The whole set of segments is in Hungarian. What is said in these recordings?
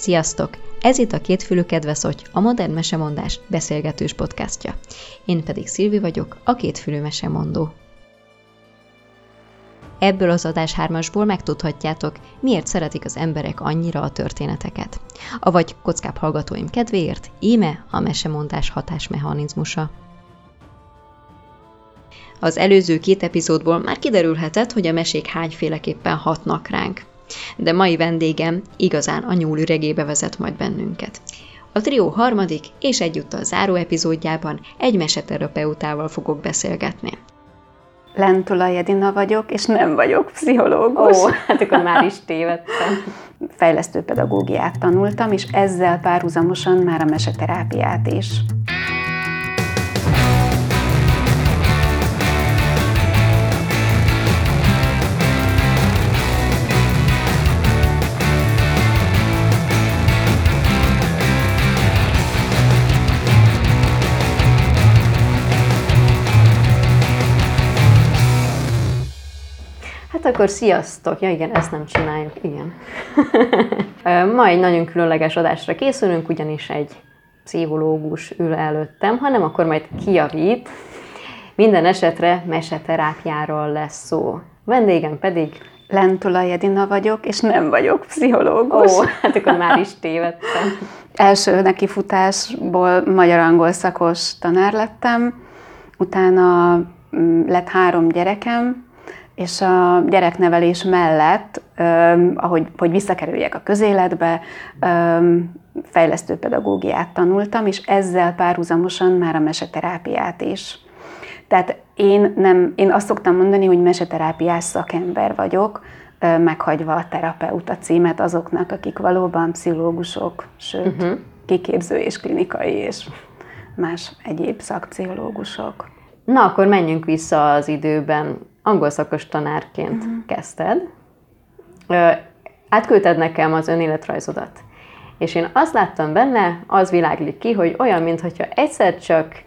Sziasztok! Ez itt a Kétfülű Kedveszoty, a Modern Mesemondás beszélgetős podcastja. Én pedig Szilvi vagyok, a Kétfülű Mesemondó. Ebből az adás hármasból megtudhatjátok, miért szeretik az emberek annyira a történeteket. Avagy kockább hallgatóim kedvéért, íme a mesemondás hatásmechanizmusa. Az előző két epizódból már kiderülhetett, hogy a mesék hányféleképpen hatnak ránk. De mai vendégem igazán a nyúl üregébe vezet majd bennünket. A trió harmadik és egyúttal záró epizódjában egy meseterapeutával fogok beszélgetni. Lentula Jedina vagyok, és nem vagyok pszichológus. Ó, hát akkor már is tévedtem. Fejlesztő pedagógiát tanultam, és ezzel párhuzamosan már a meseterápiát is. Akkor sziasztok! Ja igen, ezt nem csináljuk, igen. Ma egy nagyon különleges adásra készülünk, ugyanis egy pszichológus ül előttem, hanem akkor majd kijavít. Minden esetre meseterápiáról lesz szó. Vendégem pedig Lentula Jedina vagyok, és nem vagyok pszichológus. Ó, hát akkor már is tévedtem. Első nekifutásból magyar-angol szakos tanár lettem, utána mm, lett három gyerekem, és a gyereknevelés mellett, ahogy hogy visszakerüljek a közéletbe, fejlesztő pedagógiát tanultam, és ezzel párhuzamosan már a meseterápiát is. Tehát én, nem, én azt szoktam mondani, hogy meseterápiás szakember vagyok, meghagyva a terapeuta címet azoknak, akik valóban pszichológusok, sőt, uh-huh. kiképző és klinikai és más egyéb szakpszichológusok. Na, akkor menjünk vissza az időben angol szakos tanárként uh-huh. kezdted, átküldted nekem az önéletrajzodat. És én azt láttam benne, az világlik ki, hogy olyan, mintha egyszer csak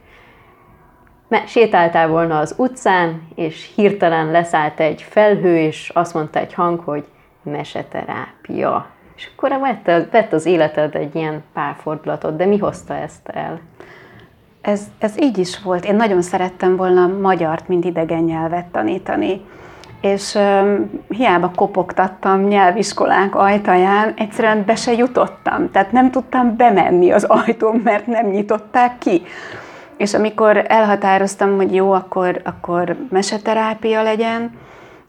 sétáltál volna az utcán, és hirtelen leszállt egy felhő, és azt mondta egy hang, hogy meseterápia. És akkor vett, az életed egy ilyen párfordulatot, de mi hozta ezt el? Ez, ez így is volt. Én nagyon szerettem volna magyart, mint idegen nyelvet tanítani. És um, hiába kopogtattam nyelviskolák ajtaján, egyszerűen be se jutottam. Tehát nem tudtam bemenni az ajtón, mert nem nyitották ki. És amikor elhatároztam, hogy jó, akkor, akkor meseterápia legyen,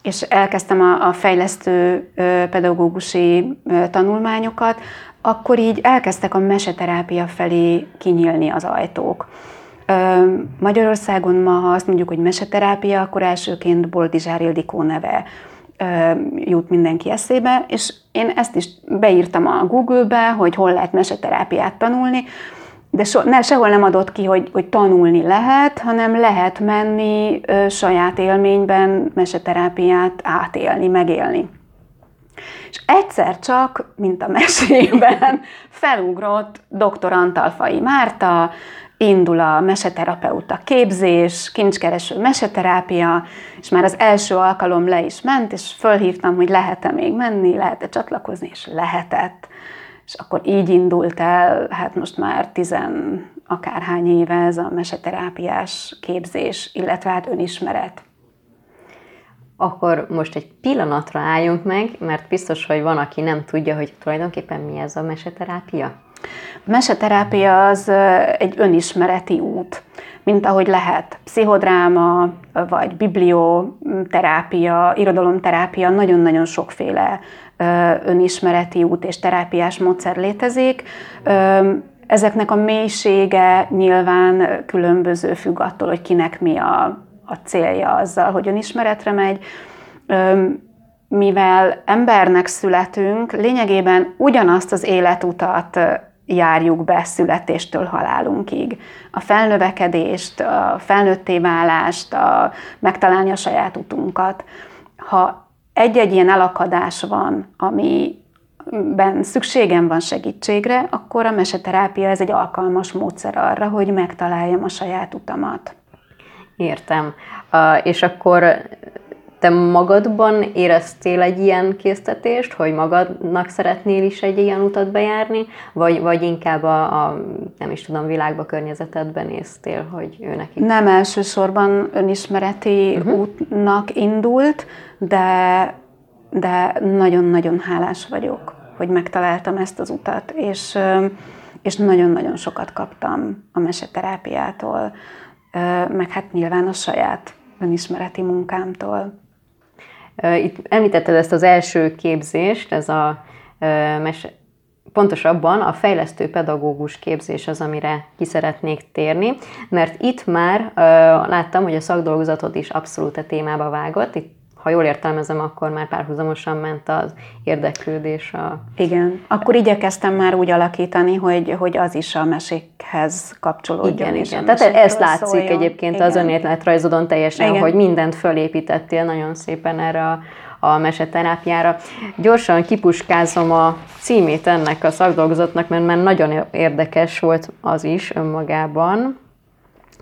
és elkezdtem a, a fejlesztő pedagógusi tanulmányokat, akkor így elkezdtek a meseterápia felé kinyílni az ajtók. Magyarországon ma, ha azt mondjuk, hogy meseterápia, akkor elsőként Boldizsár Ildikó neve jut mindenki eszébe, és én ezt is beírtam a Google-be, hogy hol lehet meseterápiát tanulni, de so, ne, sehol nem adott ki, hogy, hogy tanulni lehet, hanem lehet menni ö, saját élményben meseterápiát átélni, megélni. És egyszer csak, mint a mesében, felugrott dr. Antalfai Márta, indul a meseterapeuta képzés, kincskereső meseterápia, és már az első alkalom le is ment, és fölhívtam, hogy lehet-e még menni, lehet-e csatlakozni, és lehetett. És akkor így indult el, hát most már tizen akárhány éve ez a meseterápiás képzés, illetve hát önismeret akkor most egy pillanatra álljunk meg, mert biztos, hogy van, aki nem tudja, hogy tulajdonképpen mi ez a meseterápia. A meseterápia az egy önismereti út, mint ahogy lehet pszichodráma, vagy biblioterápia, irodalomterápia, nagyon-nagyon sokféle önismereti út és terápiás módszer létezik. Ezeknek a mélysége nyilván különböző függ attól, hogy kinek mi a a célja azzal, hogy önismeretre megy, mivel embernek születünk, lényegében ugyanazt az életutat járjuk be születéstől halálunkig. A felnövekedést, a felnőtté válást, a megtalálni a saját utunkat. Ha egy-egy ilyen elakadás van, amiben szükségem van segítségre, akkor a meseterápia ez egy alkalmas módszer arra, hogy megtaláljam a saját utamat. Értem. Uh, és akkor te magadban éreztél egy ilyen késztetést, hogy magadnak szeretnél is egy ilyen utat bejárni, vagy, vagy inkább a, a, nem is tudom, világba, környezetedben néztél, hogy ő neki? Nem elsősorban önismereti uh-huh. útnak indult, de, de nagyon-nagyon hálás vagyok, hogy megtaláltam ezt az utat, és, és nagyon-nagyon sokat kaptam a meseterápiától, meg hát nyilván a saját önismereti munkámtól. Itt említetted ezt az első képzést, ez a mese, pontosabban a fejlesztő pedagógus képzés az, amire ki szeretnék térni, mert itt már láttam, hogy a szakdolgozatot is abszolút a témába vágott. Itt ha jól értelmezem, akkor már párhuzamosan ment az érdeklődés. A... Igen, akkor igyekeztem már úgy alakítani, hogy, hogy az is a mesékhez kapcsolódjon. Igen, igen. Tehát ezt látszik szóljon. egyébként igen. az önéletrajzodon teljesen, igen. hogy mindent fölépítettél nagyon szépen erre a, a meseterápiára. Gyorsan kipuskázom a címét ennek a szakdolgozatnak, mert már nagyon érdekes volt az is önmagában.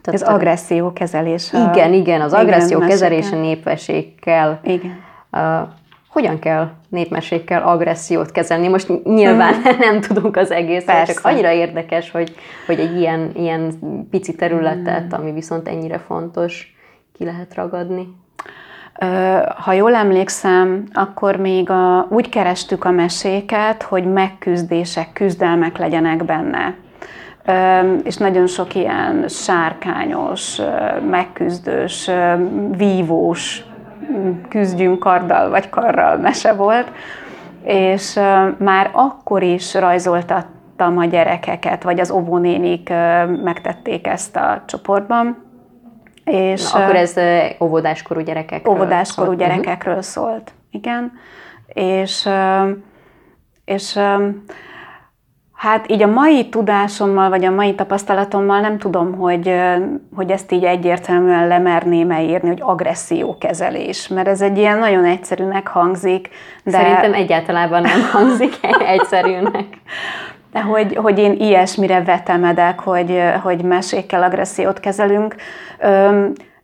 Tehát Ez agresszió kezelés. Igen, igen, az igen, agresszió kezelése népmesékkel. Igen. Uh, hogyan kell népmesékkel agressziót kezelni? Most nyilván mm. nem tudunk az egész, csak annyira érdekes, hogy, hogy egy ilyen, ilyen pici területet, mm. ami viszont ennyire fontos, ki lehet ragadni. Ha jól emlékszem, akkor még a, úgy kerestük a meséket, hogy megküzdések, küzdelmek legyenek benne és nagyon sok ilyen sárkányos, megküzdős, vívós, küzdjünk karddal vagy karral mese volt, és már akkor is rajzoltattam a gyerekeket, vagy az óvónénik megtették ezt a csoportban. És Na, akkor ez óvodáskorú gyerekekről Óvodáskorú szólt. gyerekekről szólt, igen. És, és Hát így a mai tudásommal, vagy a mai tapasztalatommal nem tudom, hogy, hogy ezt így egyértelműen lemerném-e írni, hogy agressziókezelés, mert ez egy ilyen nagyon egyszerűnek hangzik. De... Szerintem egyáltalán nem hangzik egyszerűnek. De hogy, hogy én ilyesmire vetemedek, hogy, hogy mesékkel agressziót kezelünk,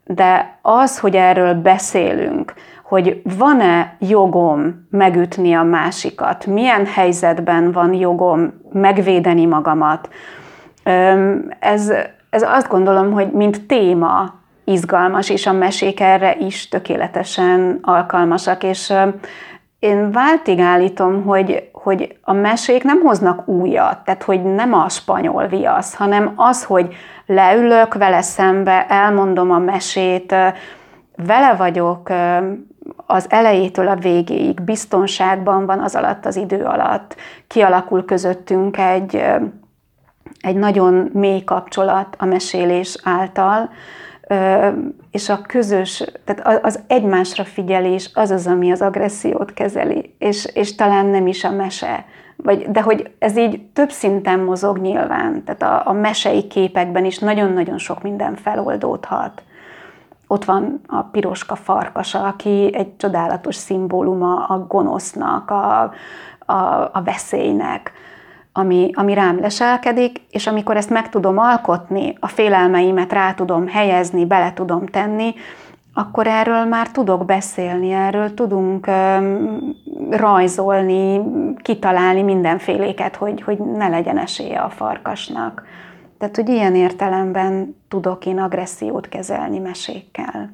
de az, hogy erről beszélünk, hogy van-e jogom megütni a másikat, milyen helyzetben van jogom megvédeni magamat. Ez, ez azt gondolom, hogy mint téma izgalmas, és a mesék erre is tökéletesen alkalmasak, és én váltig állítom, hogy, hogy a mesék nem hoznak újat, tehát hogy nem a spanyol viasz, hanem az, hogy leülök vele szembe, elmondom a mesét, vele vagyok az elejétől a végéig biztonságban van az alatt az idő alatt. Kialakul közöttünk egy, egy nagyon mély kapcsolat a mesélés által, és a közös, tehát az egymásra figyelés az az, ami az agressziót kezeli, és, és talán nem is a mese. Vagy, de hogy ez így több szinten mozog nyilván, tehát a, a mesei képekben is nagyon-nagyon sok minden feloldódhat. Ott van a piroska farkasa, aki egy csodálatos szimbóluma a gonosznak, a, a, a veszélynek, ami, ami rám leselkedik, és amikor ezt meg tudom alkotni, a félelmeimet rá tudom helyezni, bele tudom tenni, akkor erről már tudok beszélni, erről tudunk um, rajzolni, kitalálni mindenféléket, hogy, hogy ne legyen esélye a farkasnak. Tehát, hogy ilyen értelemben tudok én agressziót kezelni mesékkel.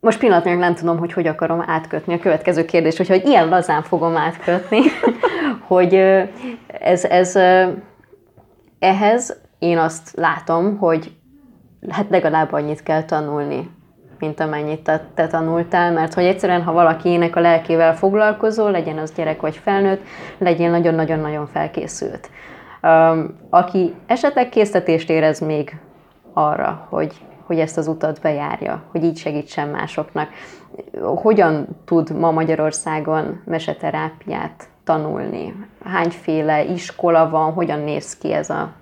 Most pillanatnyilag nem tudom, hogy hogy akarom átkötni a következő kérdés, hogyha hogy ilyen lazán fogom átkötni, hogy ez, ez ehhez én azt látom, hogy hát legalább annyit kell tanulni, mint amennyit te, te tanultál, mert hogy egyszerűen, ha valakinek a lelkével foglalkozol, legyen az gyerek vagy felnőtt, legyen nagyon-nagyon-nagyon felkészült aki esetleg késztetést érez még arra, hogy, hogy ezt az utat bejárja, hogy így segítsen másoknak. Hogyan tud ma Magyarországon meseterápiát tanulni? Hányféle iskola van, hogyan néz ki ez a,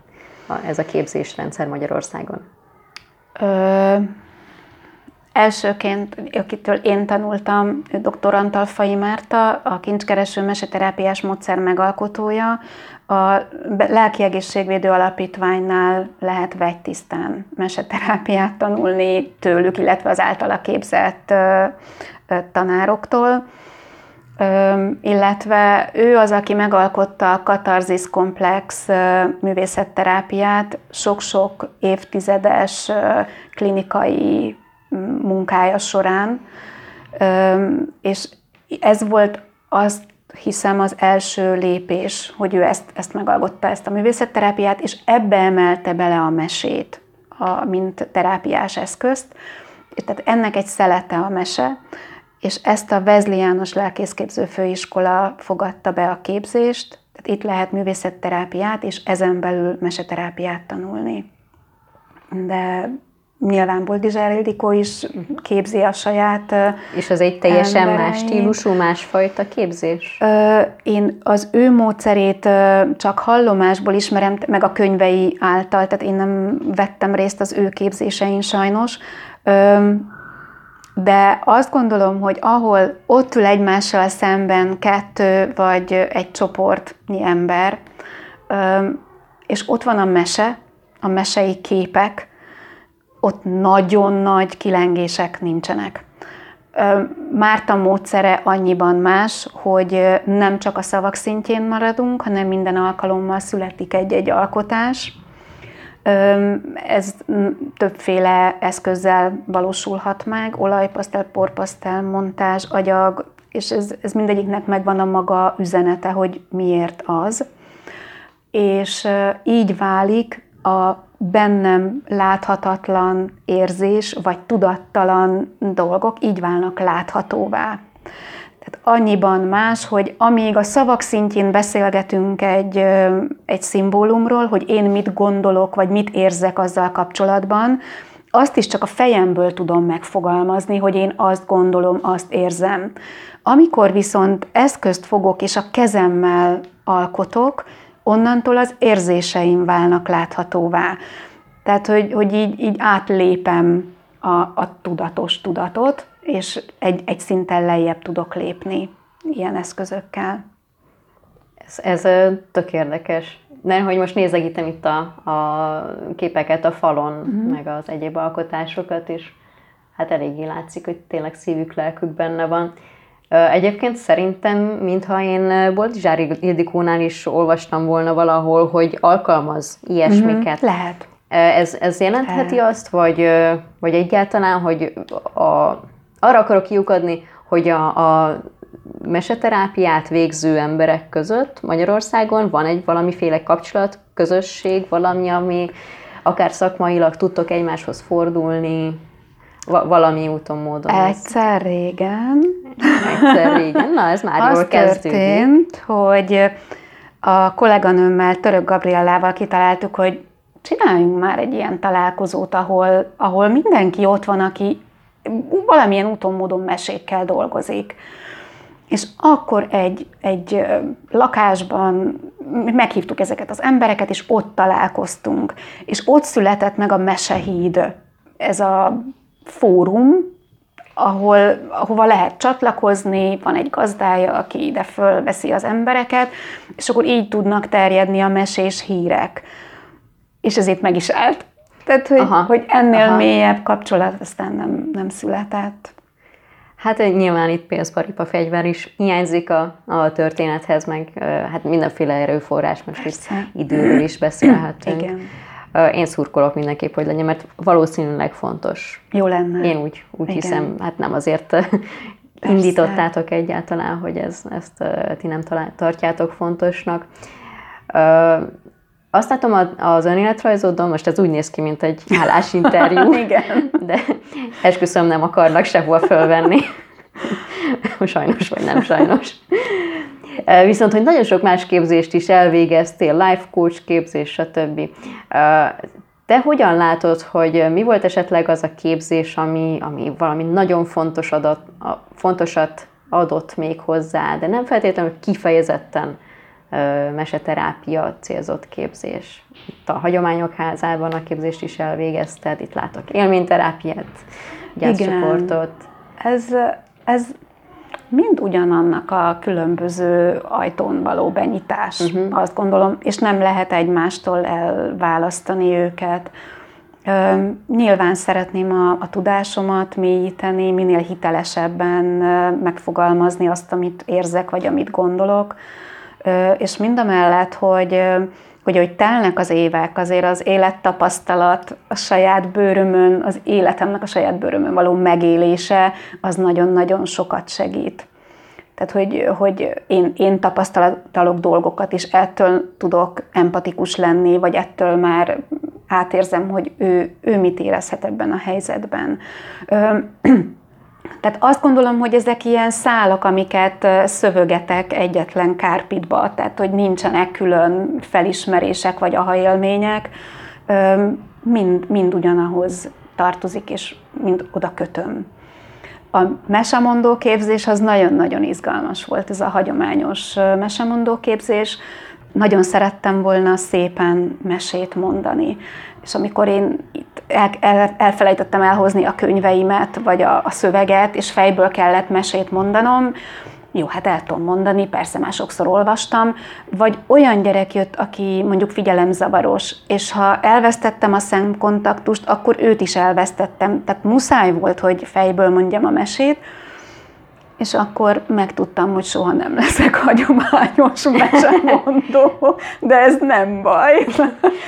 a, ez a képzésrendszer Magyarországon? Ö, elsőként, akitől én tanultam, dr. Antal Fai Márta, a kincskereső meseterápiás módszer megalkotója, a Lelki Egészségvédő Alapítványnál lehet vegytisztán meseterápiát tanulni tőlük, illetve az általa képzett tanároktól. Illetve ő az, aki megalkotta a katarzis komplex művészetterápiát sok-sok évtizedes klinikai munkája során, és ez volt azt hiszem az első lépés, hogy ő ezt, ezt megalkotta, ezt a művészetterápiát, és ebbe emelte bele a mesét, a, mint terápiás eszközt. Tehát ennek egy szelete a mese, és ezt a Vezli János Lelkészképző Főiskola fogadta be a képzést, tehát itt lehet művészetterápiát, és ezen belül meseterápiát tanulni. De nyilván Boldizsár Ildikó is képzi a saját És az egy teljesen emberei. más stílusú, másfajta képzés? Én az ő módszerét csak hallomásból ismerem, meg a könyvei által, tehát én nem vettem részt az ő képzésein sajnos de azt gondolom, hogy ahol ott ül egymással szemben kettő vagy egy csoportnyi ember, és ott van a mese, a mesei képek, ott nagyon nagy kilengések nincsenek. Márta módszere annyiban más, hogy nem csak a szavak szintjén maradunk, hanem minden alkalommal születik egy-egy alkotás, ez többféle eszközzel valósulhat meg, olajpasztel, porpasztel, montázs, agyag, és ez, ez mindegyiknek megvan a maga üzenete, hogy miért az. És így válik a bennem láthatatlan érzés, vagy tudattalan dolgok így válnak láthatóvá. Tehát annyiban más, hogy amíg a szavak szintjén beszélgetünk egy, egy szimbólumról, hogy én mit gondolok, vagy mit érzek azzal kapcsolatban, azt is csak a fejemből tudom megfogalmazni, hogy én azt gondolom, azt érzem. Amikor viszont eszközt fogok és a kezemmel alkotok, onnantól az érzéseim válnak láthatóvá. Tehát, hogy, hogy így, így átlépem a, a tudatos tudatot, és egy, egy szinten lejjebb tudok lépni ilyen eszközökkel. Ez, ez tök érdekes. De hogy most nézegítem itt a, a képeket a falon, uh-huh. meg az egyéb alkotásokat, és hát eléggé látszik, hogy tényleg szívük, lelkük benne van. Egyébként szerintem, mintha én Boldizsári Ildikónál is olvastam volna valahol, hogy alkalmaz ilyesmiket. Uh-huh. Lehet. Ez, ez jelentheti Lehet. azt, vagy, vagy egyáltalán, hogy a arra akarok kiukadni, hogy a, a meseterápiát végző emberek között Magyarországon van egy valamiféle kapcsolat, közösség, valami, ami akár szakmailag tudtok egymáshoz fordulni, va- valami úton, módon. Egyszer régen. Egyszer régen, na ez már jól kezdődik. történt, hogy a kolléganőmmel, Török Gabriellával kitaláltuk, hogy csináljunk már egy ilyen találkozót, ahol, ahol mindenki ott van, aki valamilyen úton, módon mesékkel dolgozik. És akkor egy, egy lakásban meghívtuk ezeket az embereket, és ott találkoztunk. És ott született meg a Mesehíd, ez a fórum, ahol, ahova lehet csatlakozni, van egy gazdája, aki ide fölveszi az embereket, és akkor így tudnak terjedni a mesés hírek. És ez itt meg is állt. Tehát, hogy, Aha. hogy ennél Aha. mélyebb kapcsolat aztán nem, nem született. Hát nyilván itt pénzparipa fegyver is hiányzik a, a történethez, meg hát mindenféle erőforrás, most itt időről is beszélhetünk. Igen. Én szurkolok mindenképp, hogy legyen, mert valószínűleg fontos. Jó lenne. Én úgy, úgy hiszem, hát nem azért Persze. indítottátok egyáltalán, hogy ez, ezt ti nem tartjátok fontosnak. Azt látom az önéletrajzodon, most ez úgy néz ki, mint egy állásinterjú. Igen. De esküszöm nem akarnak sehol fölvenni. sajnos, vagy nem sajnos. Viszont, hogy nagyon sok más képzést is elvégeztél, life coach képzés, stb. Te hogyan látod, hogy mi volt esetleg az a képzés, ami, ami valami nagyon fontos adat, fontosat adott még hozzá, de nem feltétlenül kifejezetten meseterápia célzott képzés. Itt a Hagyományok Házában a képzést is elvégezted, itt látok élményterápiát, gyászcsoportot. Ez, ez mind ugyanannak a különböző ajtón való benyitás, uh-huh. azt gondolom, és nem lehet egymástól elválasztani őket. Ö, nyilván szeretném a, a tudásomat mélyíteni, minél hitelesebben megfogalmazni azt, amit érzek, vagy amit gondolok, ö, és mindamellett, hogy hogy hogy telnek az évek, azért az élettapasztalat, a saját bőrömön, az életemnek a saját bőrömön való megélése, az nagyon-nagyon sokat segít. Tehát, hogy, hogy én, én tapasztalok dolgokat, és ettől tudok empatikus lenni, vagy ettől már átérzem, hogy ő, ő mit érezhet ebben a helyzetben. Tehát azt gondolom, hogy ezek ilyen szálak, amiket szövögetek egyetlen kárpitba, tehát hogy nincsenek külön felismerések vagy ahaélmények, mind, mind ugyanahoz tartozik, és mind oda kötöm. A mesemondó képzés az nagyon-nagyon izgalmas volt, ez a hagyományos mesemondó képzés. Nagyon szerettem volna szépen mesét mondani. És amikor én el, el, elfelejtettem elhozni a könyveimet, vagy a, a szöveget, és fejből kellett mesét mondanom, jó, hát el tudom mondani, persze már sokszor olvastam, vagy olyan gyerek jött, aki mondjuk figyelemzavaros, és ha elvesztettem a szemkontaktust, akkor őt is elvesztettem. Tehát muszáj volt, hogy fejből mondjam a mesét, és akkor megtudtam, hogy soha nem leszek hagyományos mesemondó, de ez nem baj.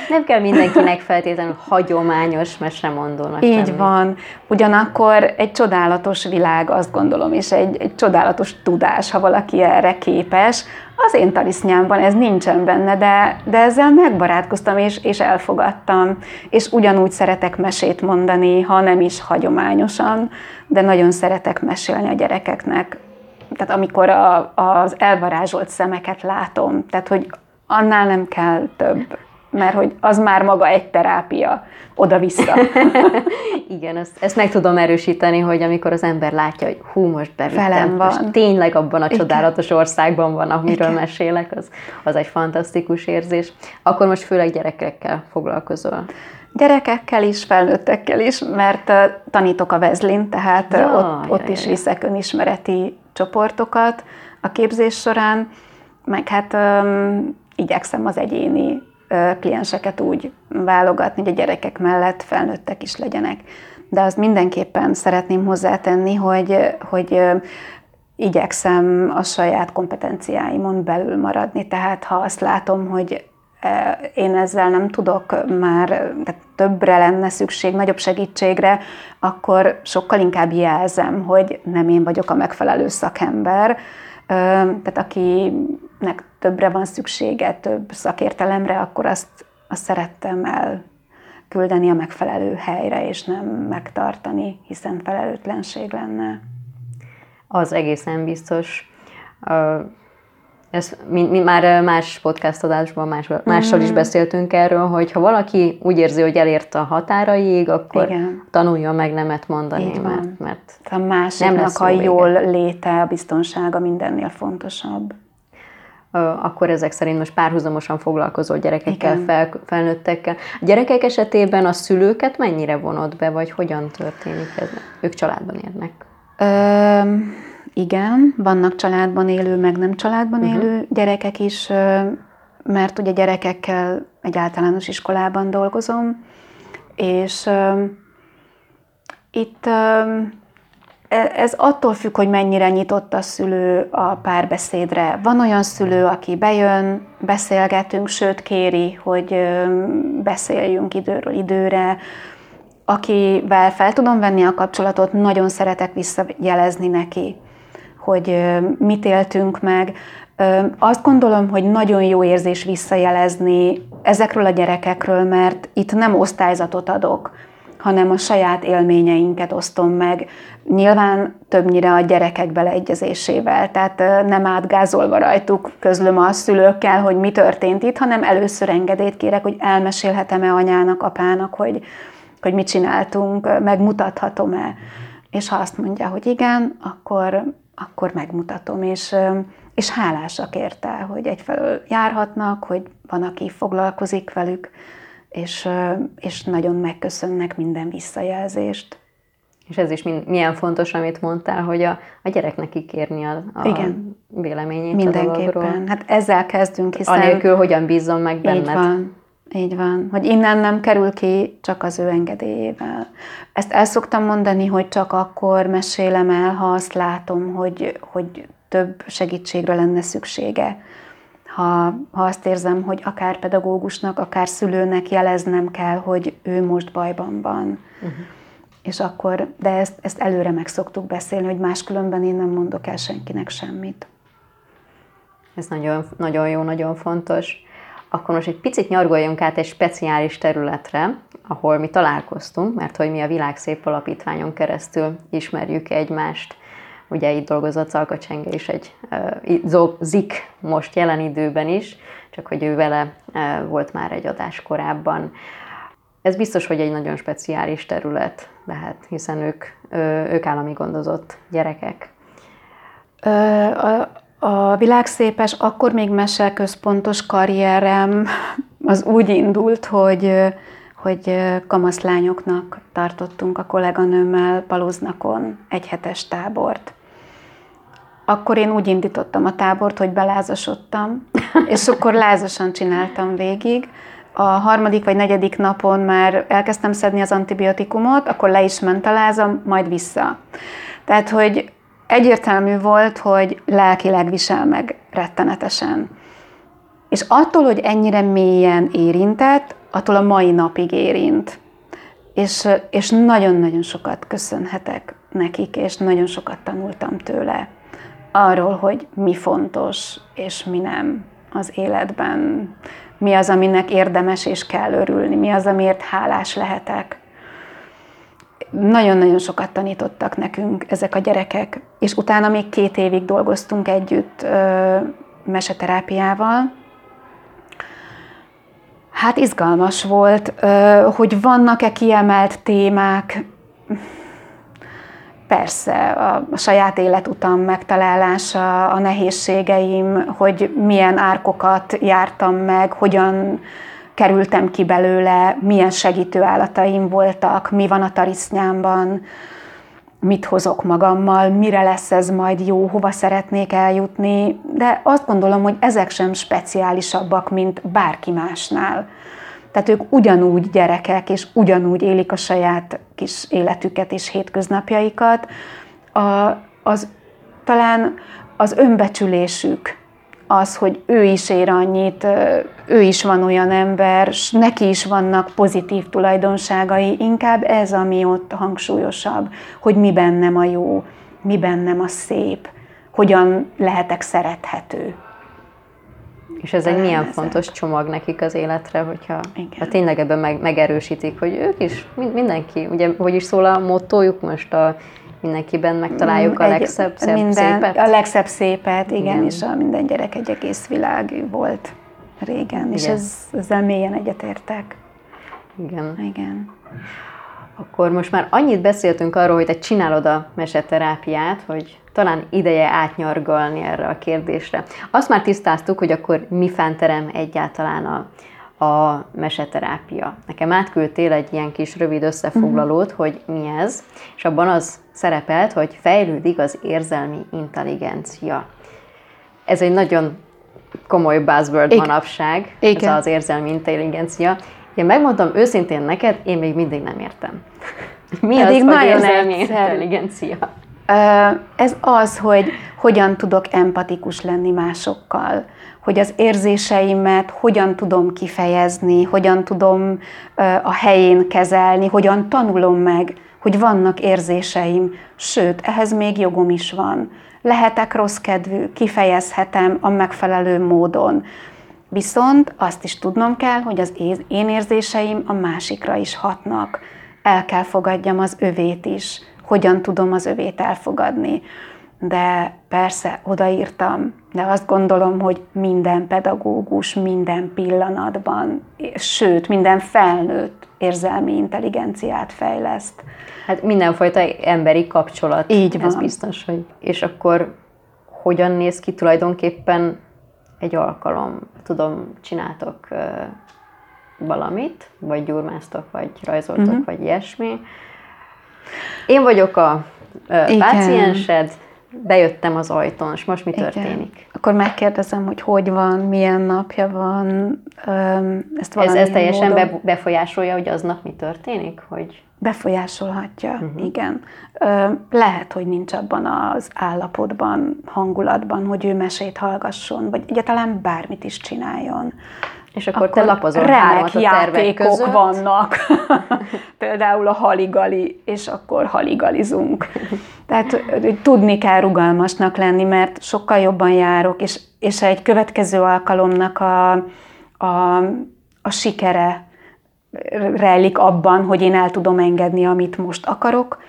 Nem kell mindenkinek feltétlenül hagyományos mesemondónak Így lenni. van. Ugyanakkor egy csodálatos világ, azt gondolom, és egy, egy csodálatos tudás, ha valaki erre képes, az én talisznyámban ez nincsen benne, de, de ezzel megbarátkoztam és, és elfogadtam. És ugyanúgy szeretek mesét mondani, ha nem is hagyományosan, de nagyon szeretek mesélni a gyerekeknek. Tehát amikor a, az elvarázsolt szemeket látom, tehát hogy annál nem kell több mert hogy az már maga egy terápia, oda-vissza. Igen, ezt, ezt meg tudom erősíteni, hogy amikor az ember látja, hogy hú, most bevittem, van. most tényleg abban a csodálatos Igen. országban van, amiről Igen. mesélek, az, az egy fantasztikus érzés. Akkor most főleg gyerekekkel foglalkozol. Gyerekekkel is, felnőttekkel is, mert tanítok a Vezlin, tehát ja, ott, ott ja, is ja. viszek önismereti csoportokat a képzés során, meg hát um, igyekszem az egyéni klienseket úgy válogatni, hogy a gyerekek mellett felnőttek is legyenek. De azt mindenképpen szeretném hozzátenni, hogy, hogy igyekszem a saját kompetenciáimon belül maradni. Tehát ha azt látom, hogy én ezzel nem tudok már, tehát többre lenne szükség, nagyobb segítségre, akkor sokkal inkább jelzem, hogy nem én vagyok a megfelelő szakember. Tehát akinek többre van szüksége, több szakértelemre, akkor azt, azt szerettem el küldeni a megfelelő helyre, és nem megtartani, hiszen felelőtlenség lenne. Az egészen biztos. Ez, mi, mi már más podcast adásban más, mással is mhm. beszéltünk erről, hogy ha valaki úgy érzi, hogy elért a határaig, akkor Igen. tanulja meg nemet mondani, mert, mert a másiknak a jól léte, a biztonsága mindennél fontosabb akkor ezek szerint most párhuzamosan foglalkozol gyerekekkel, fel, felnőttekkel. A gyerekek esetében a szülőket mennyire vonod be, vagy hogyan történik ez? Ők családban érnek? Ö, igen, vannak családban élő, meg nem családban uh-huh. élő gyerekek is, mert ugye gyerekekkel egy általános iskolában dolgozom, és uh, itt uh, ez attól függ, hogy mennyire nyitott a szülő a párbeszédre. Van olyan szülő, aki bejön, beszélgetünk, sőt kéri, hogy beszéljünk időről időre, akivel fel tudom venni a kapcsolatot, nagyon szeretek visszajelezni neki, hogy mit éltünk meg. Azt gondolom, hogy nagyon jó érzés visszajelezni ezekről a gyerekekről, mert itt nem osztályzatot adok, hanem a saját élményeinket osztom meg. Nyilván többnyire a gyerekek beleegyezésével, tehát nem átgázolva rajtuk közlöm a szülőkkel, hogy mi történt itt, hanem először engedélyt kérek, hogy elmesélhetem-e anyának, apának, hogy, hogy mit csináltunk, megmutathatom-e. És ha azt mondja, hogy igen, akkor, akkor megmutatom, és, és hálásak érte, hogy egyfelől járhatnak, hogy van, aki foglalkozik velük, és, és nagyon megköszönnek minden visszajelzést. És ez is milyen fontos, amit mondtál, hogy a, a gyereknek kikérni a, a Igen. véleményét Mindenképpen. a dologról. Hát ezzel kezdünk, hiszen... Anélkül hogyan bízzon meg benned. Így van. Így van, hogy innen nem kerül ki csak az ő engedélyével. Ezt el szoktam mondani, hogy csak akkor mesélem el, ha azt látom, hogy, hogy több segítségre lenne szüksége. Ha, ha azt érzem, hogy akár pedagógusnak, akár szülőnek jeleznem kell, hogy ő most bajban van. Uh-huh. És akkor, de ezt, ezt előre meg szoktuk beszélni, hogy máskülönben én nem mondok el senkinek semmit. Ez nagyon, nagyon jó, nagyon fontos. Akkor most egy picit nyargoljunk át egy speciális területre, ahol mi találkoztunk, mert hogy mi a Világszép Alapítványon keresztül ismerjük egymást. Ugye itt dolgozott Zalka Csenge is egy Zik most jelen időben is, csak hogy ő vele volt már egy adás korábban. Ez biztos, hogy egy nagyon speciális terület lehet, hiszen ők, ők állami gondozott gyerekek. A, a világszépes, akkor még meseközpontos karrierem az úgy indult, hogy, hogy kamaszlányoknak tartottunk a kolléganőmmel Palóznakon egy hetes tábort. Akkor én úgy indítottam a tábort, hogy belázasodtam, és akkor lázasan csináltam végig a harmadik vagy negyedik napon már elkezdtem szedni az antibiotikumot, akkor le is ment a lázam, majd vissza. Tehát, hogy egyértelmű volt, hogy lelkileg visel meg rettenetesen. És attól, hogy ennyire mélyen érintett, attól a mai napig érint. És, és nagyon-nagyon sokat köszönhetek nekik, és nagyon sokat tanultam tőle arról, hogy mi fontos, és mi nem az életben mi az, aminek érdemes és kell örülni, mi az, amiért hálás lehetek. Nagyon-nagyon sokat tanítottak nekünk ezek a gyerekek, és utána még két évig dolgoztunk együtt ö, meseterápiával. Hát izgalmas volt, ö, hogy vannak-e kiemelt témák, Persze, a, saját életutam megtalálása, a nehézségeim, hogy milyen árkokat jártam meg, hogyan kerültem ki belőle, milyen segítőállataim voltak, mi van a tarisznyámban, mit hozok magammal, mire lesz ez majd jó, hova szeretnék eljutni, de azt gondolom, hogy ezek sem speciálisabbak, mint bárki másnál. Tehát ők ugyanúgy gyerekek, és ugyanúgy élik a saját kis életüket és hétköznapjaikat. A, az, talán az önbecsülésük, az, hogy ő is ér annyit, ő is van olyan ember, s neki is vannak pozitív tulajdonságai, inkább ez, ami ott hangsúlyosabb, hogy mi bennem a jó, mi bennem a szép, hogyan lehetek szerethető. És ez egy milyen ezek. fontos csomag nekik az életre, hogyha ha tényleg ebben meg, megerősítik, hogy ők is, mindenki, ugye, hogy is szól a mottójuk most a mindenkiben megtaláljuk a legszebb szebb minden, szépet? A legszebb szépet, igen, igen, és a minden gyerek egy egész világ volt régen, igen. és ez, ezzel mélyen egyetértek. Igen. Igen. Akkor most már annyit beszéltünk arról, hogy te csinálod a meseterápiát, hogy talán ideje átnyargalni erre a kérdésre. Azt már tisztáztuk, hogy akkor mi fánterem egyáltalán a, a meseterápia. Nekem átküldtél egy ilyen kis rövid összefoglalót, uh-huh. hogy mi ez, és abban az szerepelt, hogy fejlődik az érzelmi intelligencia. Ez egy nagyon komoly buzzword Igen. manapság, Igen. ez az érzelmi intelligencia. Én megmondom őszintén neked, én még mindig nem értem. Mi Pedig az, hogy érzelmi intelligencia? Ez az, hogy hogyan tudok empatikus lenni másokkal, hogy az érzéseimet hogyan tudom kifejezni, hogyan tudom a helyén kezelni, hogyan tanulom meg, hogy vannak érzéseim, sőt, ehhez még jogom is van. Lehetek rossz kedvű, kifejezhetem a megfelelő módon. Viszont azt is tudnom kell, hogy az én érzéseim a másikra is hatnak. El kell fogadjam az övét is hogyan tudom az övét elfogadni. De persze odaírtam, de azt gondolom, hogy minden pedagógus minden pillanatban, sőt, minden felnőtt érzelmi intelligenciát fejleszt. Hát mindenfajta emberi kapcsolat. Így van. Ez biztos, hogy... És akkor hogyan néz ki tulajdonképpen egy alkalom? Tudom, csináltok valamit, vagy gyurmáztok, vagy rajzoltok, uh-huh. vagy ilyesmi, Én vagyok a ö, páciensed, bejöttem az ajtón, és most mi Igen. történik? Akkor megkérdezem, hogy hogy van, milyen napja van, ezt Ez, ez valamilyen teljesen módon be, befolyásolja, hogy aznap mi történik? Hogy... befolyásolhatja, uh-huh. igen. Lehet, hogy nincs abban az állapotban, hangulatban, hogy ő mesét hallgasson, vagy egyáltalán bármit is csináljon. És akkor, akkor te lapozol remek a játékok között. vannak. Például a haligali, és akkor haligalizunk. Tehát tudni kell rugalmasnak lenni, mert sokkal jobban járok, és, és egy következő alkalomnak a, a, a sikere rejlik abban, hogy én el tudom engedni, amit most akarok,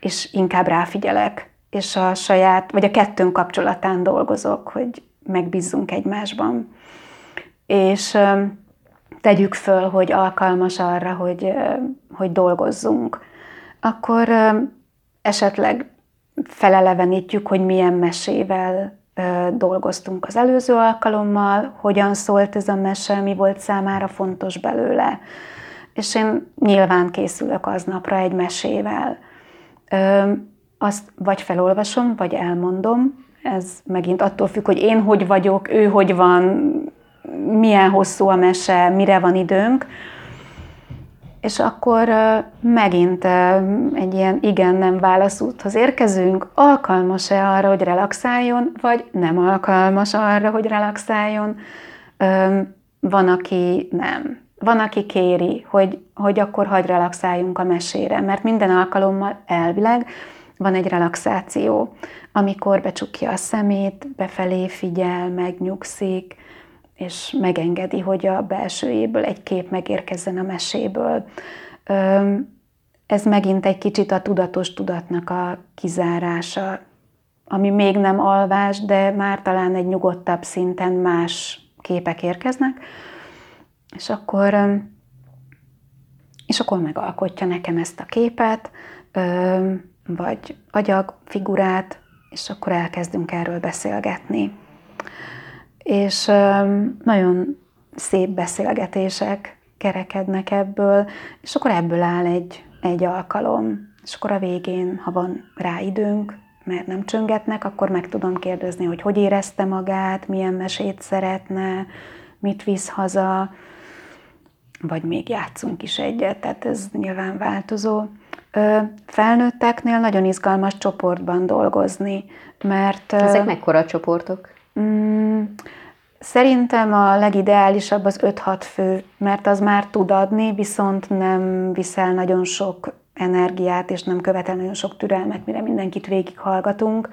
és inkább ráfigyelek, és a saját, vagy a kettőnk kapcsolatán dolgozok, hogy megbízzunk egymásban és tegyük föl, hogy alkalmas arra, hogy, hogy dolgozzunk, akkor esetleg felelevenítjük, hogy milyen mesével dolgoztunk az előző alkalommal, hogyan szólt ez a mese, mi volt számára fontos belőle. És én nyilván készülök aznapra egy mesével. Azt vagy felolvasom, vagy elmondom. Ez megint attól függ, hogy én hogy vagyok, ő hogy van, milyen hosszú a mese, mire van időnk. És akkor megint egy ilyen igen-nem válaszúthoz érkezünk. Alkalmas-e arra, hogy relaxáljon, vagy nem alkalmas arra, hogy relaxáljon? Van, aki nem. Van, aki kéri, hogy, hogy akkor hagy relaxáljunk a mesére, mert minden alkalommal elvileg van egy relaxáció, amikor becsukja a szemét, befelé figyel, megnyugszik, és megengedi, hogy a belsőjéből egy kép megérkezzen a meséből. Ez megint egy kicsit a tudatos tudatnak a kizárása, ami még nem alvás, de már talán egy nyugodtabb szinten más képek érkeznek, és akkor, és akkor megalkotja nekem ezt a képet, vagy agyag, figurát, és akkor elkezdünk erről beszélgetni és nagyon szép beszélgetések kerekednek ebből, és akkor ebből áll egy, egy alkalom. És akkor a végén, ha van rá időnk, mert nem csöngetnek, akkor meg tudom kérdezni, hogy hogy érezte magát, milyen mesét szeretne, mit visz haza, vagy még játszunk is egyet, tehát ez nyilván változó. Felnőtteknél nagyon izgalmas csoportban dolgozni, mert... Ezek mekkora csoportok? Mm, Szerintem a legideálisabb az 5-6 fő, mert az már tud adni, viszont nem viszel nagyon sok energiát, és nem követel nagyon sok türelmet, mire mindenkit végighallgatunk,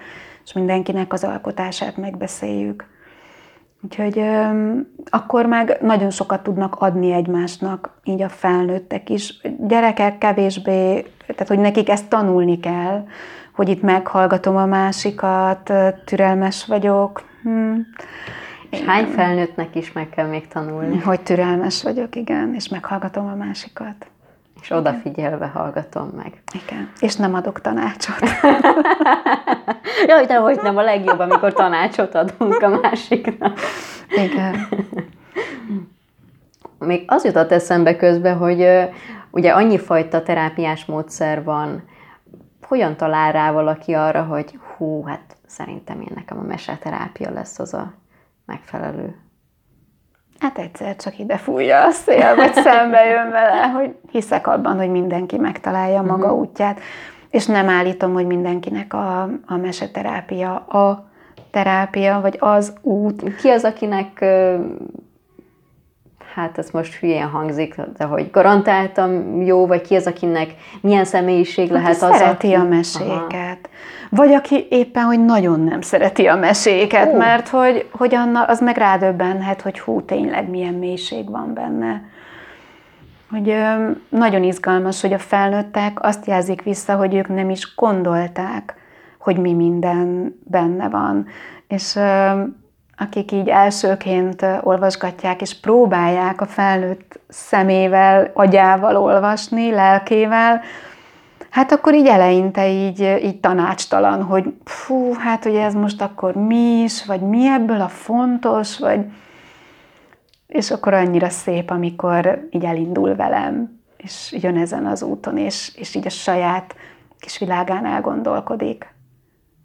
és mindenkinek az alkotását megbeszéljük. Úgyhogy öm, akkor meg nagyon sokat tudnak adni egymásnak, így a felnőttek is. Gyerekek kevésbé, tehát hogy nekik ezt tanulni kell, hogy itt meghallgatom a másikat, türelmes vagyok. Hm. És hány felnőttnek is meg kell még tanulni? Hogy türelmes vagyok, igen, és meghallgatom a másikat. És odafigyelve hallgatom meg. Igen. És nem adok tanácsot. Jaj, de hogy nem a legjobb, amikor tanácsot adunk a másiknak. Igen. Még az jutott eszembe közben, hogy ugye annyi fajta terápiás módszer van, hogyan talál rá valaki arra, hogy hú, hát szerintem én nekem a meseterápia lesz az a megfelelő. Hát egyszer csak ide fújja a szél, vagy szembe jön vele, hogy hiszek abban, hogy mindenki megtalálja a maga uh-huh. útját, és nem állítom, hogy mindenkinek a, a meseterápia a terápia, vagy az út. Ki az, akinek, hát ez most hülyén hangzik, de hogy garantáltam jó, vagy ki az, akinek milyen személyiség Hát lehet az, szereti aki... a meséket. Vagy aki éppen, hogy nagyon nem szereti a meséket, Ó. mert hogy, hogy anna, az meg rádöbbenhet, hogy hú, tényleg milyen mélység van benne. Hogy ö, nagyon izgalmas, hogy a felnőttek azt jelzik vissza, hogy ők nem is gondolták, hogy mi minden benne van. És ö, akik így elsőként olvasgatják, és próbálják a felnőtt szemével, agyával olvasni, lelkével, Hát akkor így eleinte így, így tanácstalan, hogy fú, hát ugye ez most akkor mi is, vagy mi ebből a fontos, vagy... És akkor annyira szép, amikor így elindul velem, és jön ezen az úton, és, és így a saját kis világán elgondolkodik,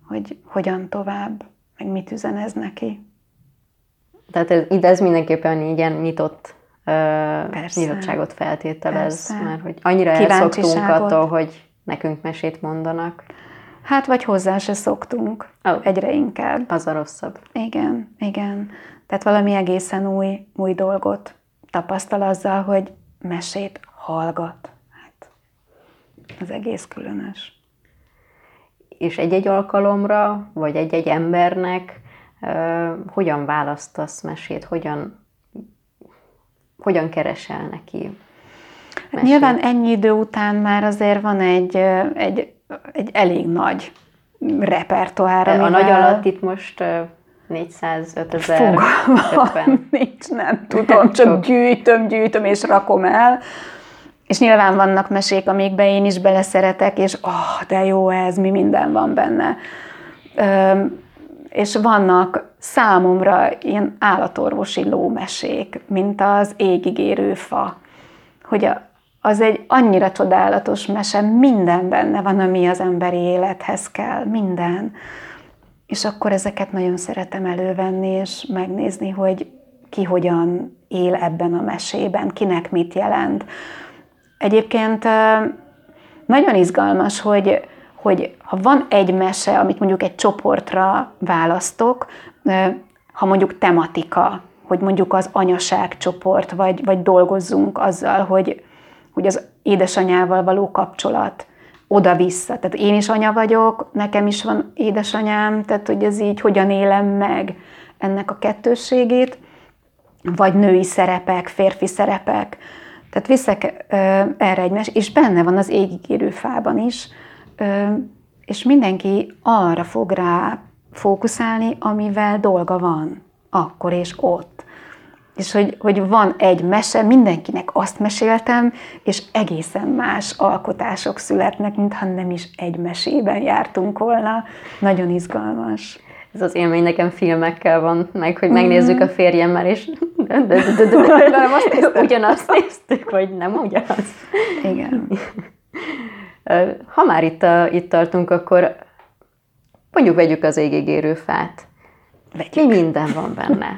hogy hogyan tovább, meg mit üzen ez neki. Tehát ez, ide ez mindenképpen ilyen nyitott Persze. nyitottságot feltételez, Persze. mert hogy annyira elszoktunk attól, hogy nekünk mesét mondanak. Hát, vagy hozzá se szoktunk. Oh. Egyre inkább. Az a rosszabb. Igen, igen. Tehát valami egészen új, új dolgot tapasztal azzal, hogy mesét hallgat. Hát, az egész különös. És egy-egy alkalomra, vagy egy-egy embernek hogyan választasz mesét, hogyan, hogyan keresel neki mesét? Nyilván ennyi idő után már azért van egy, egy, egy elég nagy repertoár. A nagy alatt itt most 405 ezer. nincs, nem tudom, csak gyűjtöm, gyűjtöm és rakom el. És nyilván vannak mesék, amikbe én is beleszeretek, és oh, de jó ez, mi minden van benne. És vannak számomra ilyen állatorvosi lómesék, mint az égigérő fa, hogy a, az egy annyira csodálatos mese, minden benne van, ami az emberi élethez kell, minden. És akkor ezeket nagyon szeretem elővenni, és megnézni, hogy ki hogyan él ebben a mesében, kinek mit jelent. Egyébként nagyon izgalmas, hogy, hogy ha van egy mese, amit mondjuk egy csoportra választok, ha mondjuk tematika, hogy mondjuk az anyaság csoport, vagy, vagy dolgozzunk azzal, hogy, hogy az édesanyával való kapcsolat, oda-vissza. Tehát én is anya vagyok, nekem is van édesanyám, tehát hogy ez így hogyan élem meg ennek a kettősségét, vagy női szerepek, férfi szerepek. Tehát viszek erre egy mes, és benne van az égigérő fában is, és mindenki arra fog rá fókuszálni, amivel dolga van, akkor és ott és hogy, hogy van egy mese, mindenkinek azt meséltem, és egészen más alkotások születnek, mintha nem is egy mesében jártunk volna. Nagyon izgalmas. Ez az élmény nekem filmekkel van, meg hogy megnézzük a férjemmel, és ugyanazt néztük, vagy nem ugyanaz. Igen. Ha már itt, a, itt tartunk, akkor mondjuk vegyük az égigérő fát. Vegyük. Mi minden van benne?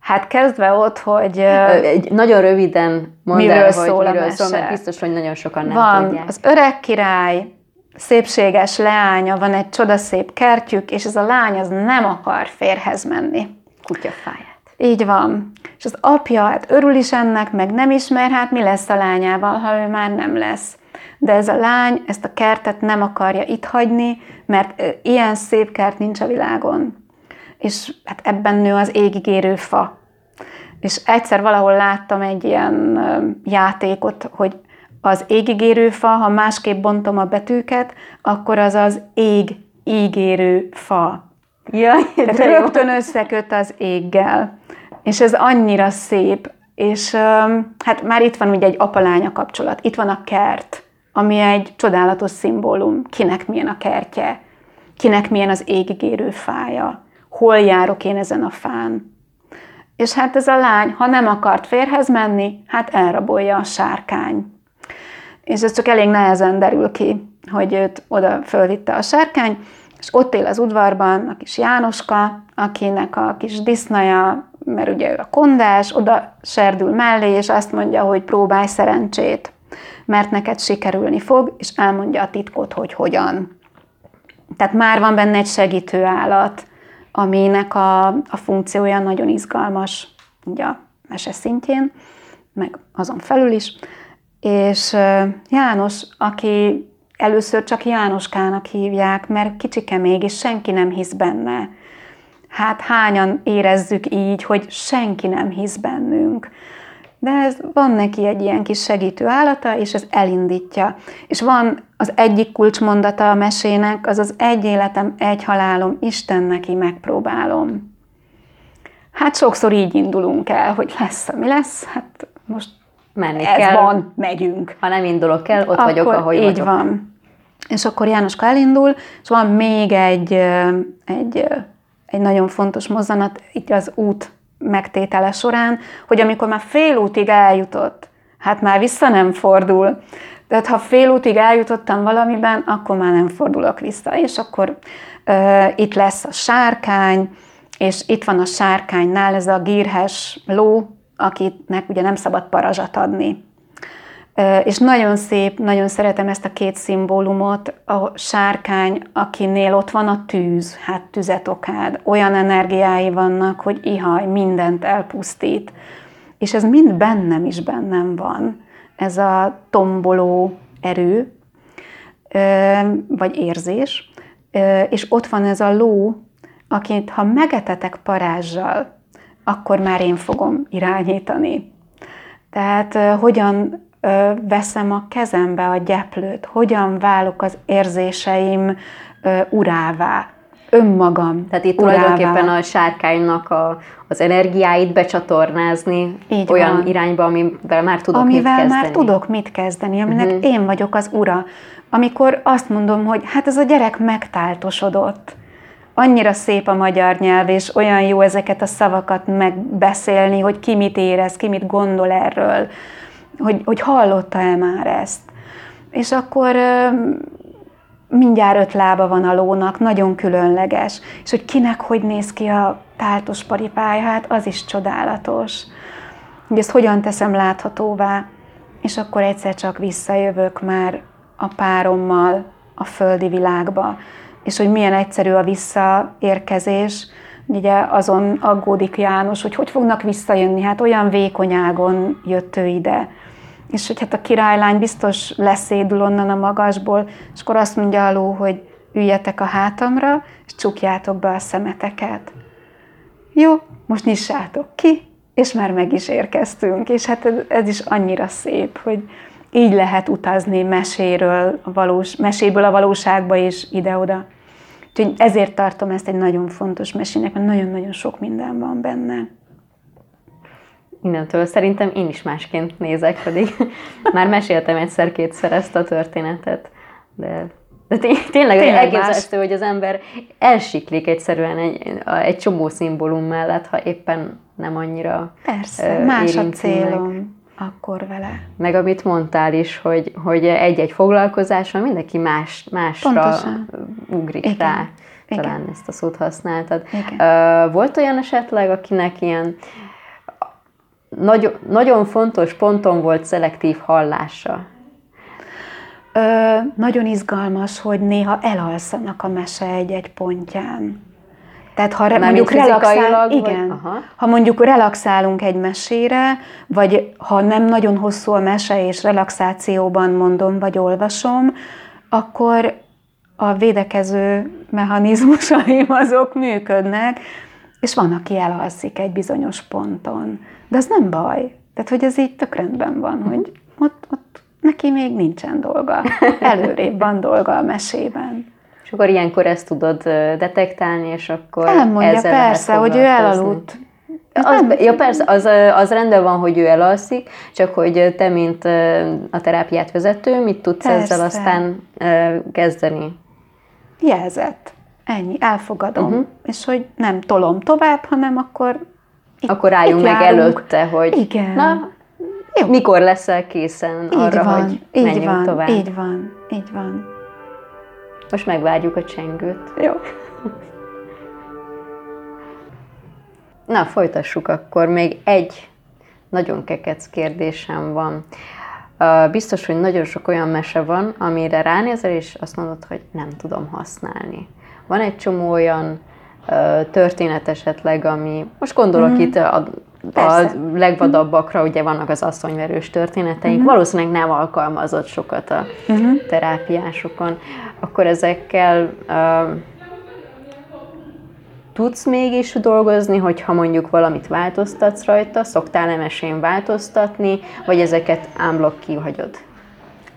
Hát kezdve ott, hogy... Egy, nagyon röviden mondd miről el, szól hogy miről szól, mert biztos, hogy nagyon sokan nem van tudják. az öreg király, szépséges leánya, van egy csodaszép kertjük, és ez a lány az nem akar férhez menni. Kutyafáját. Így van. És az apja hát örül is ennek, meg nem ismer, hát mi lesz a lányával, ha ő már nem lesz. De ez a lány ezt a kertet nem akarja itt hagyni, mert ilyen szép kert nincs a világon és hát ebben nő az égigérő fa. És egyszer valahol láttam egy ilyen játékot, hogy az égigérő fa, ha másképp bontom a betűket, akkor az az ég, ígérő fa. Jaj, Tehát rögtön összeköt az éggel. És ez annyira szép. És hát már itt van ugye egy apalánya kapcsolat. Itt van a kert, ami egy csodálatos szimbólum. Kinek milyen a kertje, kinek milyen az égigérő fája hol járok én ezen a fán. És hát ez a lány, ha nem akart férhez menni, hát elrabolja a sárkány. És ez csak elég nehezen derül ki, hogy őt oda fölvitte a sárkány, és ott él az udvarban a kis Jánoska, akinek a kis disznaja, mert ugye ő a kondás, oda serdül mellé, és azt mondja, hogy próbálj szerencsét, mert neked sikerülni fog, és elmondja a titkot, hogy hogyan. Tehát már van benne egy segítő állat, aminek a, a funkciója nagyon izgalmas, ugye a mese szintjén, meg azon felül is. És János, aki először csak Jánoskának hívják, mert kicsike még, és senki nem hisz benne. Hát hányan érezzük így, hogy senki nem hisz bennünk de ez, van neki egy ilyen kis segítő állata, és ez elindítja. És van az egyik kulcsmondata a mesének, az az egy életem, egy halálom, Isten neki megpróbálom. Hát sokszor így indulunk el, hogy lesz, ami lesz, hát most menni ez kell. van, megyünk. Ha nem indulok el, ott akkor vagyok, ahogy így vagyok. van. És akkor Jánoska elindul, és van még egy, egy, egy nagyon fontos mozzanat, itt az út megtétele során, hogy amikor már fél útig eljutott, hát már vissza nem fordul. Tehát ha fél útig eljutottam valamiben, akkor már nem fordulok vissza. És akkor uh, itt lesz a sárkány, és itt van a sárkánynál ez a gírhes ló, akinek ugye nem szabad parazsat adni. És nagyon szép, nagyon szeretem ezt a két szimbólumot, a sárkány, akinél ott van a tűz, hát tüzet okád, olyan energiái vannak, hogy ihaj, mindent elpusztít. És ez mind bennem is bennem van, ez a tomboló erő, vagy érzés, és ott van ez a ló, akit ha megetetek parázsal, akkor már én fogom irányítani. Tehát hogyan veszem a kezembe a gyeplőt, hogyan válok az érzéseim urává, önmagam. Tehát itt urává. tulajdonképpen a sárkánynak a, az energiáit becsatornázni Így olyan van. irányba, amivel már tudok amivel mit kezdeni. már tudok mit kezdeni, aminek uh-huh. én vagyok az ura. Amikor azt mondom, hogy hát ez a gyerek megtáltosodott, annyira szép a magyar nyelv, és olyan jó ezeket a szavakat megbeszélni, hogy ki mit érez, ki mit gondol erről, hogy, hogy hallotta-e már ezt. És akkor mindjárt öt lába van a lónak, nagyon különleges. És hogy kinek hogy néz ki a táltos paripája, hát az is csodálatos. Hogy ezt hogyan teszem láthatóvá, és akkor egyszer csak visszajövök már a párommal a földi világba, és hogy milyen egyszerű a visszaérkezés, ugye azon aggódik János, hogy hogy fognak visszajönni, hát olyan vékonyágon jött ő ide. És hogy hát a királylány biztos leszédül onnan a magasból, és akkor azt mondja a ló, hogy üljetek a hátamra, és csukjátok be a szemeteket. Jó, most nyissátok ki, és már meg is érkeztünk. És hát ez, ez is annyira szép, hogy így lehet utazni meséről, valós, meséből a valóságba és ide-oda. Úgyhogy ezért tartom ezt egy nagyon fontos mesének, mert nagyon-nagyon sok minden van benne. Innentől szerintem én is másként nézek, pedig már meséltem egyszer-kétszer ezt a történetet, de de tény, tényleg, tényleg elképzelhető, hogy az ember elsiklik egyszerűen egy, egy csomó szimbólum mellett, ha éppen nem annyira Persze, más a célom. Meg akkor vele. Meg amit mondtál is, hogy, hogy egy-egy foglalkozáson mindenki más, másra Pontosan. ugrik Igen. rá. Talán Igen. ezt a szót használtad. Igen. Volt olyan esetleg, akinek ilyen nagy, nagyon fontos ponton volt szelektív hallása? Ö, nagyon izgalmas, hogy néha elalszanak a mese egy-egy pontján. Tehát ha re, mondjuk relaxál, igen, aha. ha mondjuk relaxálunk egy mesére, vagy ha nem nagyon hosszú a mese, és relaxációban mondom, vagy olvasom, akkor a védekező mechanizmusaim azok működnek, és van, aki elalszik egy bizonyos ponton. De az nem baj. Tehát, hogy ez így tök rendben van, uh-huh. hogy ott, ott neki még nincsen dolga. Előrébb van dolga a mesében. Akkor ilyenkor ezt tudod detektálni, és akkor Elmondja ezzel persze, hogy ő elaludt. Az, ja persze, az, az rendben van, hogy ő elalszik, csak hogy te, mint a terápiát vezető, mit tudsz persze. ezzel aztán kezdeni? Jelzett. Ennyi, elfogadom. Uh-huh. És hogy nem tolom tovább, hanem akkor itt, Akkor álljunk meg járunk. előtte, hogy Igen. na, Jó. mikor leszel készen így arra, van, hogy így menjünk van, tovább. Így van, így van. Most megvárjuk a csengőt. Jó. Na, folytassuk akkor. Még egy nagyon kekec kérdésem van. Biztos, hogy nagyon sok olyan mese van, amire ránézel, és azt mondod, hogy nem tudom használni. Van egy csomó olyan történet esetleg, ami, most gondolok mm-hmm. itt a, a legvadabbakra, ugye vannak az asszonyverős történeteink, mm-hmm. valószínűleg nem alkalmazott sokat a mm-hmm. terápiásokon, akkor ezekkel uh, tudsz mégis dolgozni, hogyha mondjuk valamit változtatsz rajta, szoktál-e mesén változtatni, vagy ezeket ámblok kihagyod?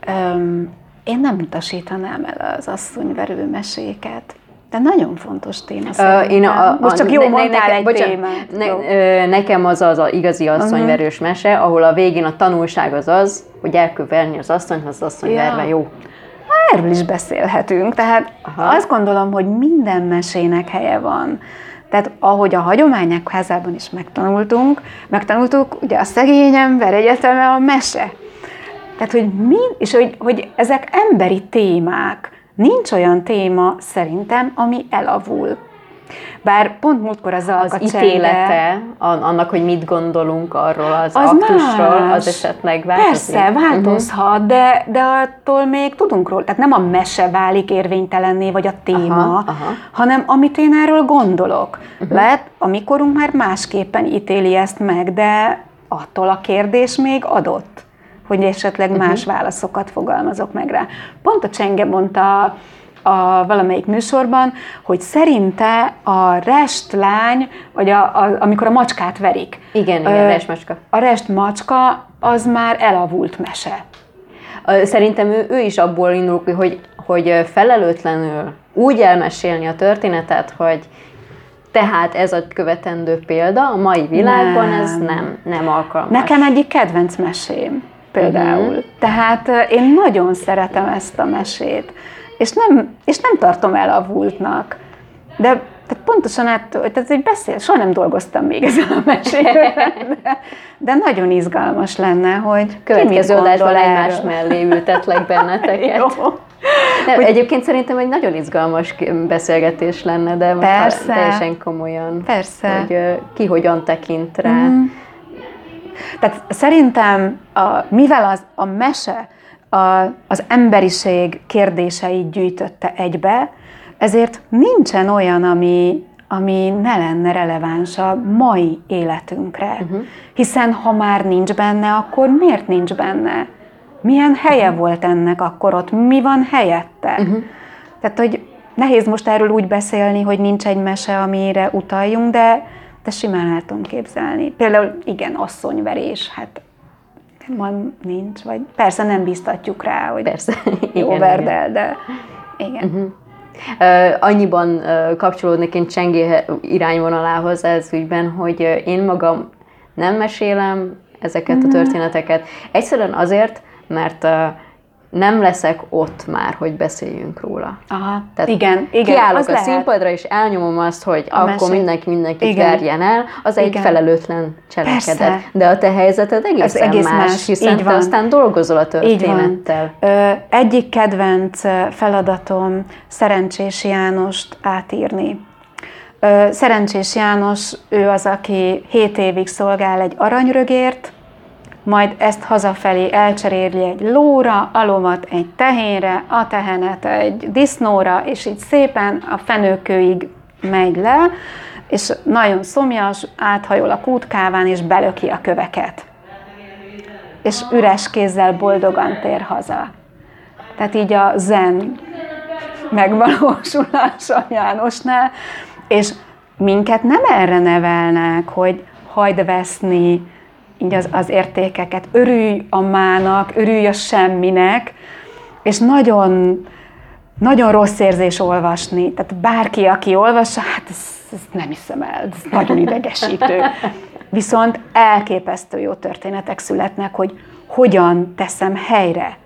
Um, én nem utasítanám el az asszonyverő meséket. De nagyon fontos téma szerintem. Én a, a, Most csak jó ne, mondtál ne, egy bocsánat, témát. Ne, jó. Nekem az az a igazi asszonyverős uh-huh. mese, ahol a végén a tanulság az az, hogy el kell verni az asszonyt, az asszony ja. verve jó. Erről is beszélhetünk. Tehát Aha. azt gondolom, hogy minden mesének helye van. Tehát ahogy a hagyományok házában is megtanultunk, megtanultuk, ugye a szegény ember egyeteme a mese. Tehát, hogy mi, és hogy, hogy ezek emberi témák. Nincs olyan téma szerintem, ami elavul. Bár pont múltkor az Az ítélete annak, hogy mit gondolunk arról az, az aktusról, más. az esetleg változik. Persze, változhat, uh-huh. de, de attól még tudunk róla. Tehát nem a mese válik érvénytelenné, vagy a téma, aha, aha. hanem amit én erről gondolok. Uh-huh. Lehet, amikorunk már másképpen ítéli ezt meg, de attól a kérdés még adott hogy esetleg uh-huh. más válaszokat fogalmazok meg rá. Pont a Csenge mondta a valamelyik műsorban, hogy szerinte a restlány, vagy a, a, amikor a macskát verik. Igen, igen, ö, restmacska. A restmacska az már elavult mese. Szerintem ő, ő is abból indul, hogy, hogy felelőtlenül úgy elmesélni a történetet, hogy tehát ez a követendő példa, a mai világban nem. ez nem, nem alkalmas. Nekem egyik kedvenc mesém például. Uh-huh. Tehát én nagyon szeretem ezt a mesét és nem, és nem tartom el a vultnak. De tehát pontosan ettől, tehát egy beszél, soha nem dolgoztam még ezen a mesében, de, de nagyon izgalmas lenne, hogy Következő adásban egymás mellé ültetlek benneteket. Jó. Nem, hogy, egyébként szerintem egy nagyon izgalmas beszélgetés lenne, de most persze, teljesen komolyan, persze. hogy ki hogyan tekint rá. Mm. Tehát szerintem, a, mivel az, a mese a, az emberiség kérdéseit gyűjtötte egybe, ezért nincsen olyan, ami, ami ne lenne releváns a mai életünkre. Uh-huh. Hiszen ha már nincs benne, akkor miért nincs benne? Milyen helye uh-huh. volt ennek akkor ott? Mi van helyette? Uh-huh. Tehát, hogy nehéz most erről úgy beszélni, hogy nincs egy mese, amire utaljunk, de, de simán el tudom képzelni. Például igen, asszonyverés, hát ma nincs, vagy persze nem biztatjuk rá, hogy persze. jó igen, verd el, de igen. Uh-huh. Uh, annyiban uh, kapcsolódnék én Csengé irányvonalához ez ügyben, hogy uh, én magam nem mesélem ezeket uh-huh. a mhm. történeteket. Egyszerűen azért, mert uh, nem leszek ott már, hogy beszéljünk róla. Aha, Tehát igen, igen. Kiállok az a lehet. színpadra, és elnyomom azt, hogy a akkor mesé. mindenki mindenkit igen. verjen el, az igen. egy felelőtlen cselekedet. Persze. De a te helyzeted egészen Ez egész más, más, hiszen Így te van. aztán dolgozol a történettel. Ö, egyik kedvenc feladatom Szerencsés Jánost átírni. Ö, Szerencsés János, ő az, aki 7 évig szolgál egy aranyrögért, majd ezt hazafelé elcseréli egy lóra, a lovat egy tehénre, a tehenet egy disznóra, és így szépen a fenőkőig megy le, és nagyon szomjas, áthajol a kútkáván, és belöki a köveket. És üres kézzel boldogan tér haza. Tehát így a zen megvalósulása Jánosnál, és minket nem erre nevelnek, hogy hagyd veszni, így az, az értékeket. Örülj a mának, örülj a semminek, és nagyon, nagyon rossz érzés olvasni. Tehát bárki, aki olvassa, hát ezt, ezt nem hiszem el, ez nagyon idegesítő. Viszont elképesztő jó történetek születnek, hogy hogyan teszem helyre.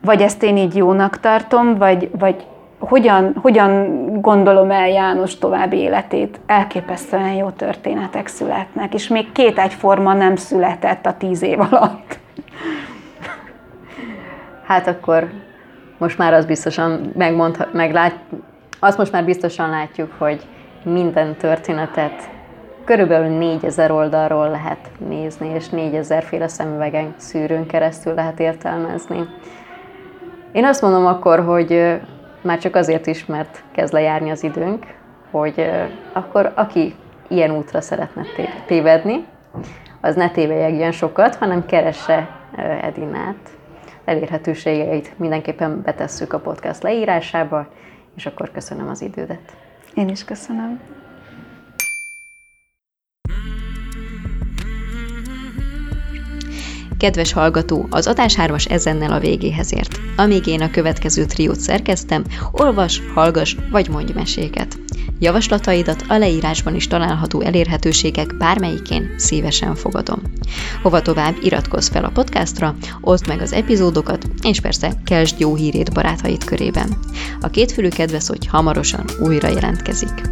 Vagy ezt én így jónak tartom, vagy, vagy hogyan, hogyan gondolom el János további életét, elképesztően jó történetek születnek, és még két egyforma nem született a tíz év alatt. Hát akkor most már az biztosan megmondhat, meglát, azt most már biztosan látjuk, hogy minden történetet körülbelül 4000 oldalról lehet nézni, és 4000 féle szemüvegen szűrőn keresztül lehet értelmezni. Én azt mondom akkor, hogy már csak azért is, mert kezd lejárni az időnk, hogy akkor aki ilyen útra szeretne tévedni, az ne tévejegjen sokat, hanem keresse Edinát. Elérhetőségeit mindenképpen betesszük a podcast leírásába, és akkor köszönöm az idődet. Én is köszönöm. Kedves hallgató, az adás hármas ezennel a végéhez ért. Amíg én a következő triót szerkeztem, olvas, hallgas vagy mondj meséket. Javaslataidat a leírásban is található elérhetőségek bármelyikén szívesen fogadom. Hova tovább iratkozz fel a podcastra, oszd meg az epizódokat, és persze keltsd jó hírét barátaid körében. A kétfülű kedves, hogy hamarosan újra jelentkezik.